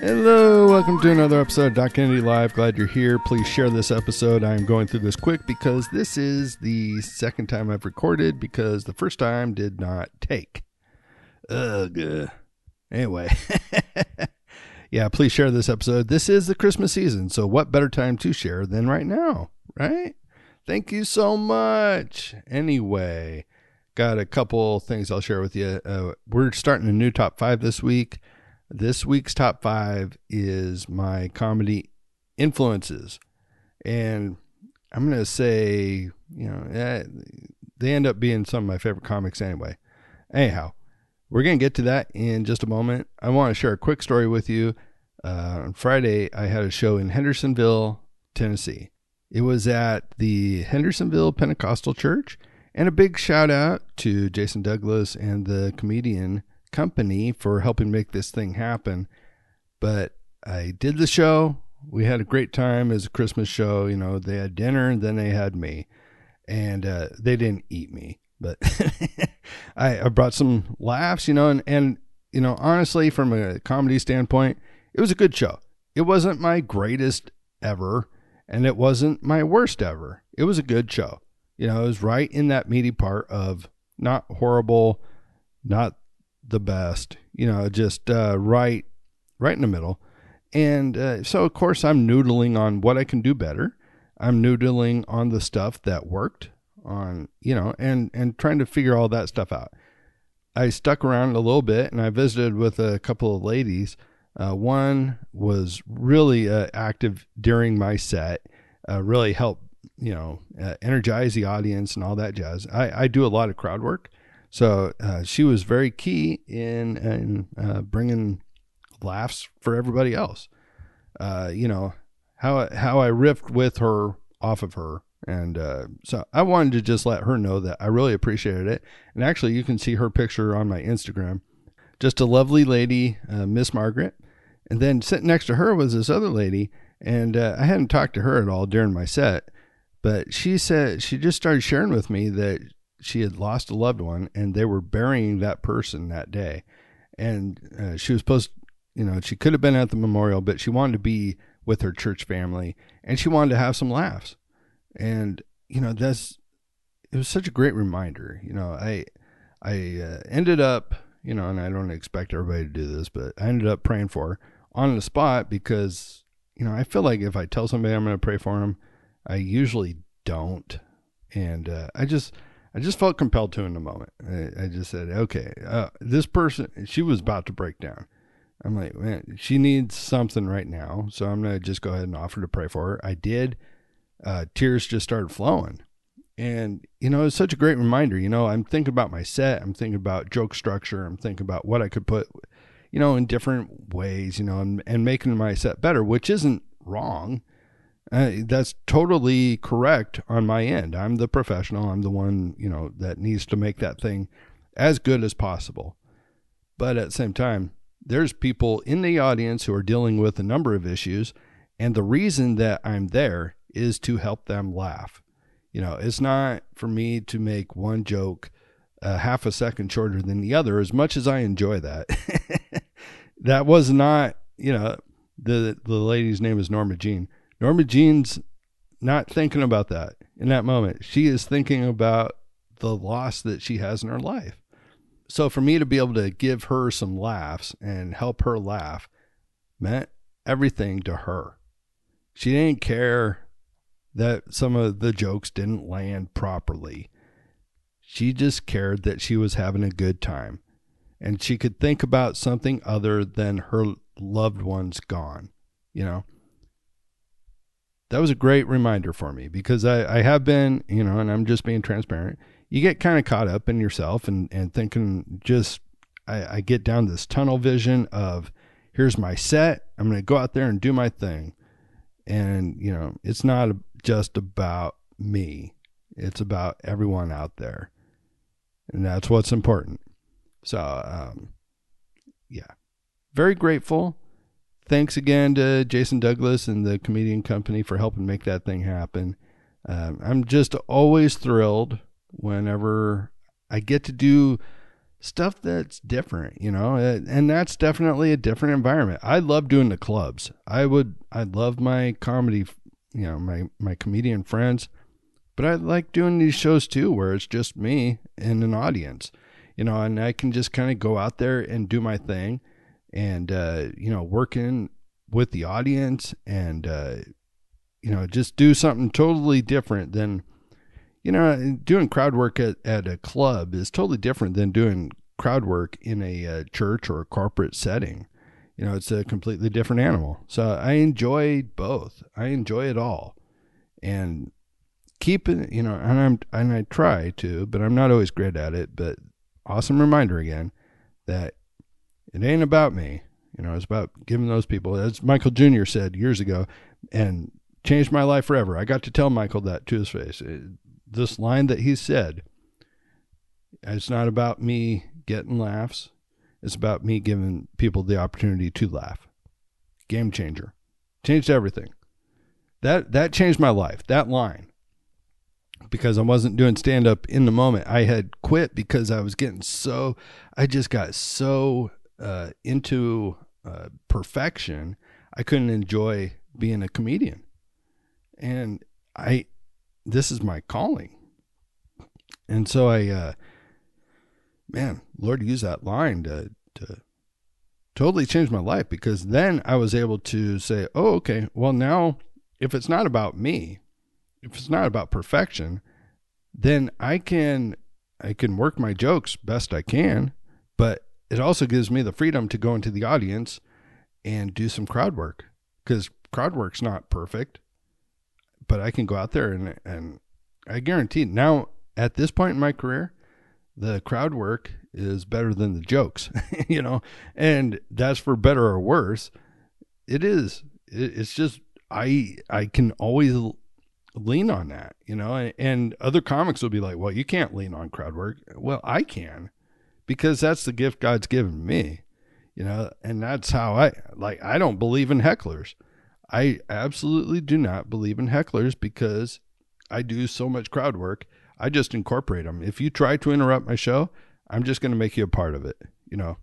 Hello, welcome to another episode of Doc Kennedy Live. Glad you're here. Please share this episode. I'm going through this quick because this is the second time I've recorded because the first time did not take. Ugh. Anyway, yeah, please share this episode. This is the Christmas season, so what better time to share than right now, right? Thank you so much. Anyway, got a couple things I'll share with you. Uh, we're starting a new top five this week. This week's top five is my comedy influences. And I'm going to say, you know, eh, they end up being some of my favorite comics anyway. Anyhow, we're going to get to that in just a moment. I want to share a quick story with you. Uh, on Friday, I had a show in Hendersonville, Tennessee. It was at the Hendersonville Pentecostal Church. And a big shout out to Jason Douglas and the comedian company for helping make this thing happen. But I did the show. We had a great time as a Christmas show. You know, they had dinner and then they had me. And uh, they didn't eat me, but I, I brought some laughs, you know, and, and, you know, honestly, from a comedy standpoint, it was a good show. It wasn't my greatest ever, and it wasn't my worst ever. It was a good show. You know, it was right in that meaty part of not horrible, not the best, you know, just uh, right, right in the middle. And uh, so, of course, I'm noodling on what I can do better. I'm noodling on the stuff that worked on, you know, and and trying to figure all that stuff out. I stuck around a little bit and I visited with a couple of ladies. Uh, one was really uh, active during my set, uh, really helped, you know, uh, energize the audience and all that jazz. I, I do a lot of crowd work. So uh, she was very key in, in uh, bringing laughs for everybody else. you know, how, how I riffed with her off of her and uh, so I wanted to just let her know that I really appreciated it. And actually, you can see her picture on my Instagram. Just a lovely lady, uh, Miss Margaret. And then sitting next to her was this other lady. And uh, I hadn't talked to her at all during my set. But she said, she just started sharing with me that she had lost a loved one and they were burying that person that day. And uh, she was supposed, you know, she could have been at the memorial, but she wanted to be with her church family and she wanted to have some laughs. And you know that's it was such a great reminder you know. I i uh, ended up you know and i don't expect everybody to do this but i ended up praying for her on the spot because you know i feel like if i tell somebody i'm going to pray for them i usually don't. And uh, i just i just felt compelled to in the moment i, I just said okay uh, this person she was about to break down i'm like man she needs something right now so i'm going to just go ahead and offer to pray for her i did uh, tears just started flowing. And, you know, it's such a great reminder. You know, I'm thinking about my set, I'm thinking about joke structure, I'm thinking about what I could put, you know, in different ways, you know, and, and making my set better, which isn't wrong. Uh, that's totally correct on my end. I'm the professional. I'm the one, you know, that needs to make that thing as good as possible. But at the same time, there's people in the audience who are dealing with a number of issues. And the reason that I'm there is to help them laugh. You know, it's not for me to make one joke a half a second shorter than the other, as much as I enjoy that. that was not, you know, the the lady's name is Norma Jean. Norma Jean's not thinking about that in that moment. She is thinking about the loss that she has in her life. So for me to be able to give her some laughs and help her laugh meant everything to her. She didn't care that some of the jokes didn't land properly. She just cared that she was having a good time and she could think about something other than her loved ones gone, you know. That was a great reminder for me because I, I have been, you know, and I'm just being transparent. You get kind of caught up in yourself and, and thinking just, I, I get down this tunnel vision of here's my set. I'm going to go out there and do my thing. And, you know, it's not just about me, it's about everyone out there. And that's what's important. So, um, yeah, very grateful. Thanks again to Jason Douglas and the Comedian Company for helping make that thing happen. Um, I'm just always thrilled whenever I get to do stuff that's different, you know, and that's definitely a different environment. I love doing the clubs. I would, I love my comedy, you know, my, my comedian friends, but I like doing these shows too, where it's just me and an audience, you know, and I can just kind of go out there and do my thing and, uh, you know, working with the audience and, uh, you know, just do something totally different than, you know, doing crowd work at, at a club is totally different than doing crowd work in a uh, church or a corporate setting. You know, it's a completely different animal. So I enjoy both. I enjoy it all, and keep it. You know, and I'm and I try to, but I'm not always great at it. But awesome reminder again that it ain't about me. You know, it's about giving those people, as Michael Jr. said years ago, and changed my life forever. I got to tell Michael that to his face this line that he said it's not about me getting laughs it's about me giving people the opportunity to laugh game changer changed everything that that changed my life that line because I wasn't doing stand up in the moment. I had quit because I was getting so I just got so uh, into uh, perfection. I couldn't enjoy being a comedian. And I this is my calling. And so I, uh, man, Lord used that line to, to totally change my life because then I was able to say, oh, okay, well, now if it's not about me, if it's not about perfection, then I can, I can work my jokes best I can, but it also gives me the freedom to go into the audience and do some crowd work because crowd work's not perfect but I can go out there and and I guarantee now at this point in my career, the crowd work is better than the jokes, you know, and that's for better or worse. It is. it's just I I can always lean on that, you know, and, and other comics will be like, "Well, you can't lean on crowd work." Well, I can because that's the gift God's given me, you know, and that's how I like. I don't believe in hecklers. I absolutely do not believe in hecklers because I do so much crowd work. I just incorporate them. If you try to interrupt my show, I'm just going to make you a part of it, you know.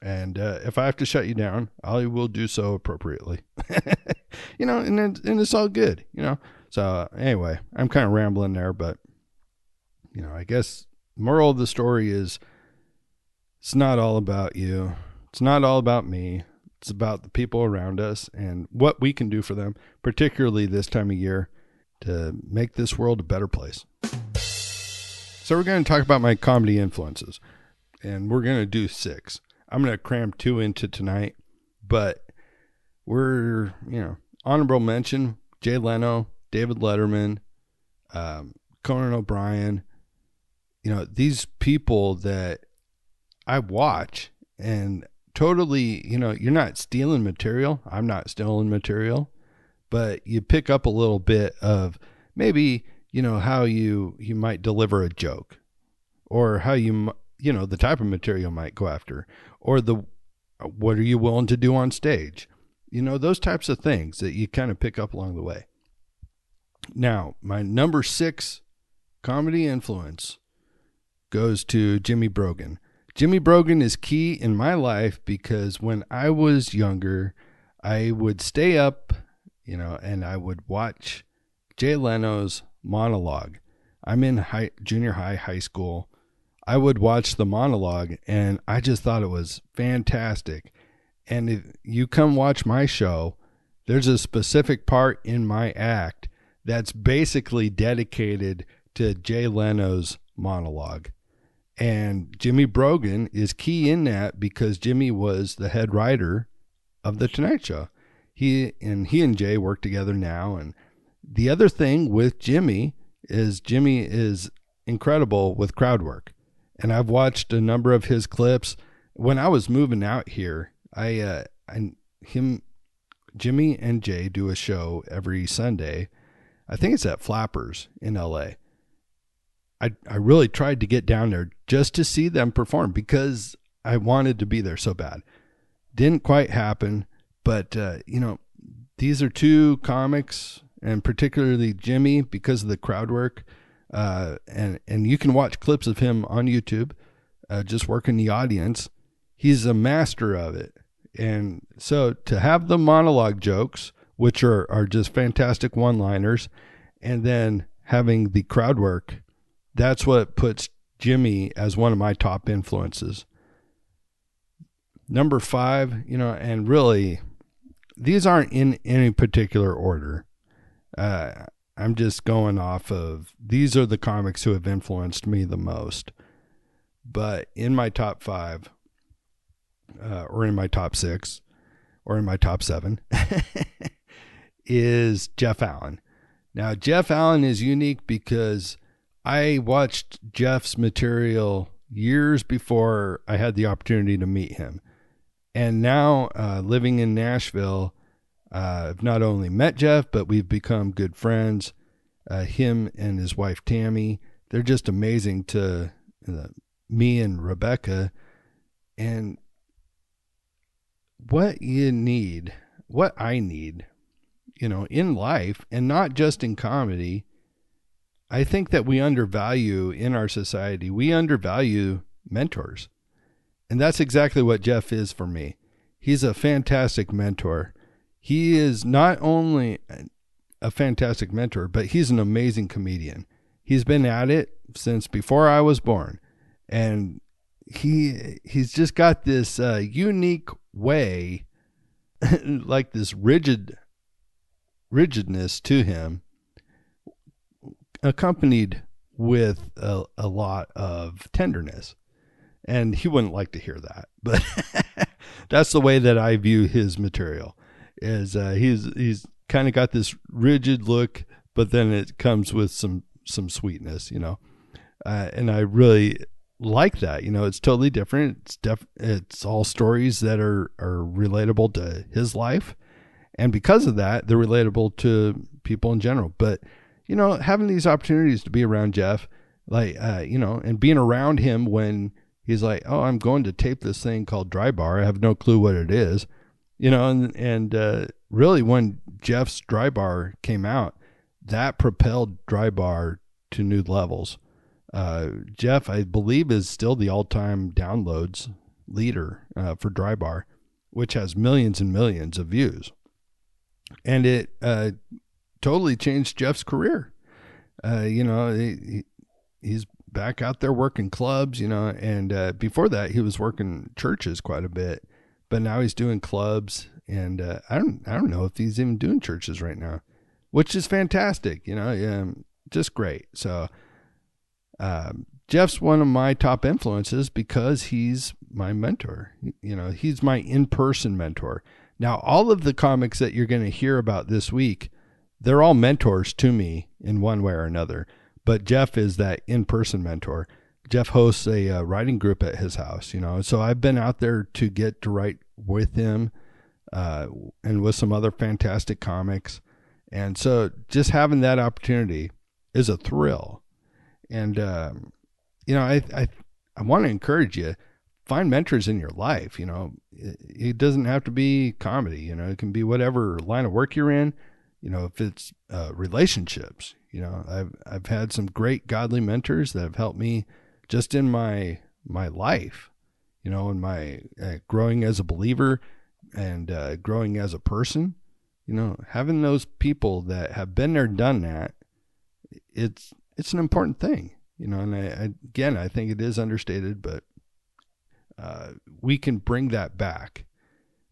And uh, if I have to shut you down, I will do so appropriately, you know. And it, and it's all good, you know. So anyway, I'm kind of rambling there, but you know, I guess moral of the story is it's not all about you. It's not all about me. It's about the people around us and what we can do for them, particularly this time of year, to make this world a better place. So, we're going to talk about my comedy influences, and we're going to do six. I'm going to cram two into tonight, but we're, you know, honorable mention Jay Leno, David Letterman, um, Conan O'Brien. You know, these people that I watch and totally, you know, you're not stealing material. I'm not stealing material, but you pick up a little bit of maybe, you know, how you you might deliver a joke or how you you know, the type of material might go after or the what are you willing to do on stage? You know, those types of things that you kind of pick up along the way. Now, my number 6 comedy influence goes to Jimmy Brogan. Jimmy Brogan is key in my life because when I was younger, I would stay up, you know, and I would watch Jay Leno's monologue. I'm in high, junior high, high school. I would watch the monologue and I just thought it was fantastic. And if you come watch my show, there's a specific part in my act that's basically dedicated to Jay Leno's monologue. And Jimmy Brogan is key in that because Jimmy was the head writer of the Tonight Show. He and he and Jay work together now. And the other thing with Jimmy is Jimmy is incredible with crowd work. And I've watched a number of his clips. When I was moving out here, I uh I him Jimmy and Jay do a show every Sunday. I think it's at Flappers in LA. I I really tried to get down there just to see them perform because I wanted to be there so bad. Didn't quite happen, but uh, you know, these are two comics, and particularly Jimmy because of the crowd work, uh, and and you can watch clips of him on YouTube. uh, just working the audience. He's a master of it. And so to have the monologue jokes, which are, are just fantastic one liners, and then having the crowd work, that's what puts Jimmy as one of my top influences. Number five, you know, and really, these aren't in any particular order. Uh, I'm just going off of these are the comics who have influenced me the most. But in my top five, uh, or in my top six, or in my top seven, is Jeff Allen. Now, Jeff Allen is unique because I watched Jeff's material years before I had the opportunity to meet him. And now, uh, living in Nashville, uh, I've not only met Jeff, but we've become good friends. Uh, him and his wife Tammy, they're just amazing to uh, me and Rebecca. And what you need, what I need, you know, in life, and not just in comedy, I think that we undervalue in our society, we undervalue mentors. And that's exactly what Jeff is for me. He's a fantastic mentor. He is not only a fantastic mentor, but he's an amazing comedian. He's been at it since before I was born. And he he's just got this uh, unique way like this rigid rigidness to him accompanied with a, a lot of tenderness. And he wouldn't like to hear that but that's the way that i view his material is uh, he's he's kind of got this rigid look but then it comes with some some sweetness you know? Uh, and i really like that you know it's totally different. It's def- it's all stories that are are relatable to his life. And because of that they're relatable to people in general. But you know having these opportunities to be around jeff like uh, you know and being around him when he's like, "Oh, I'm going to tape this thing called Dry Bar. I have no clue what it is." You know, and and uh, really when Jeff's Dry Bar came out, that propelled Dry Bar to new levels. Uh, Jeff, I believe, is still the all-time downloads leader uh, for Dry Bar, which has millions and millions of views, and it uh, totally changed Jeff's career. Uh, you know, he, he's back out there working clubs, you know, and uh, before that he was working churches quite a bit, but now he's doing clubs, and uh, I don't I don't know if he's even doing churches right now, which is fantastic, you know, yeah, just great. So, um, Jeff's one of my top influences because he's my mentor. You know, he's my in person mentor. Now, all of the comics that you're going to hear about this week, they're all mentors to me in one way or another but Jeff is that in person mentor. Jeff hosts a uh, writing group at his house, you know. So I've been out there to get to write with him uh, and with some other fantastic comics. And so just having that opportunity is a thrill. And, um, you know, I, I, I want to encourage you find mentors in your life. You know, it, it, doesn't have to be comedy, you know, it can be whatever line of work you're in. You know, if it's uh, relationships, you know, I've I've had some great godly mentors that have helped me just in my my life, you know, in my uh, growing as a believer and uh, growing as a person. You know, having those people that have been there, done that, it's it's an important thing. You know, and I, I again, I think it is understated, but uh, we can bring that back.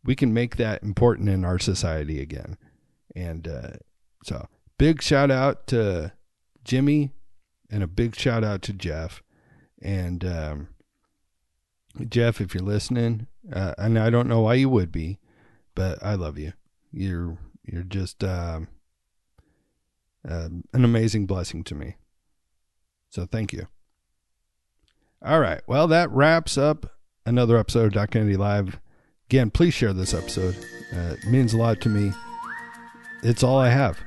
We can make that important in our society again, and uh, so big shout out to Jimmy and a big shout out to Jeff. And um, Jeff, if you're listening, uh, and I don't know why you would be, but I love you. You're you're just uh, an amazing blessing to me. So thank you. All right. Well, that wraps up another episode of Doc Kennedy Live. Again, please share this episode. Uh, it means a lot to me it's all I have.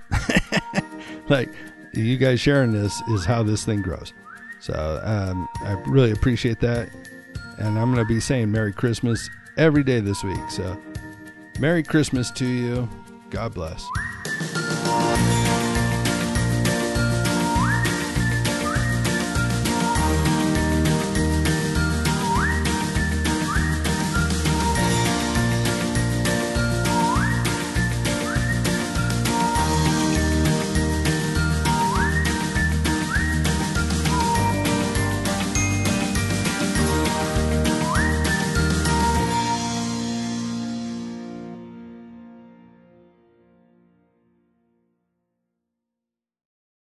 like you guys sharing this is how this thing grows. So um, I really appreciate that. And I'm going to be saying Merry Christmas every day this week. So Merry Christmas to you. God bless.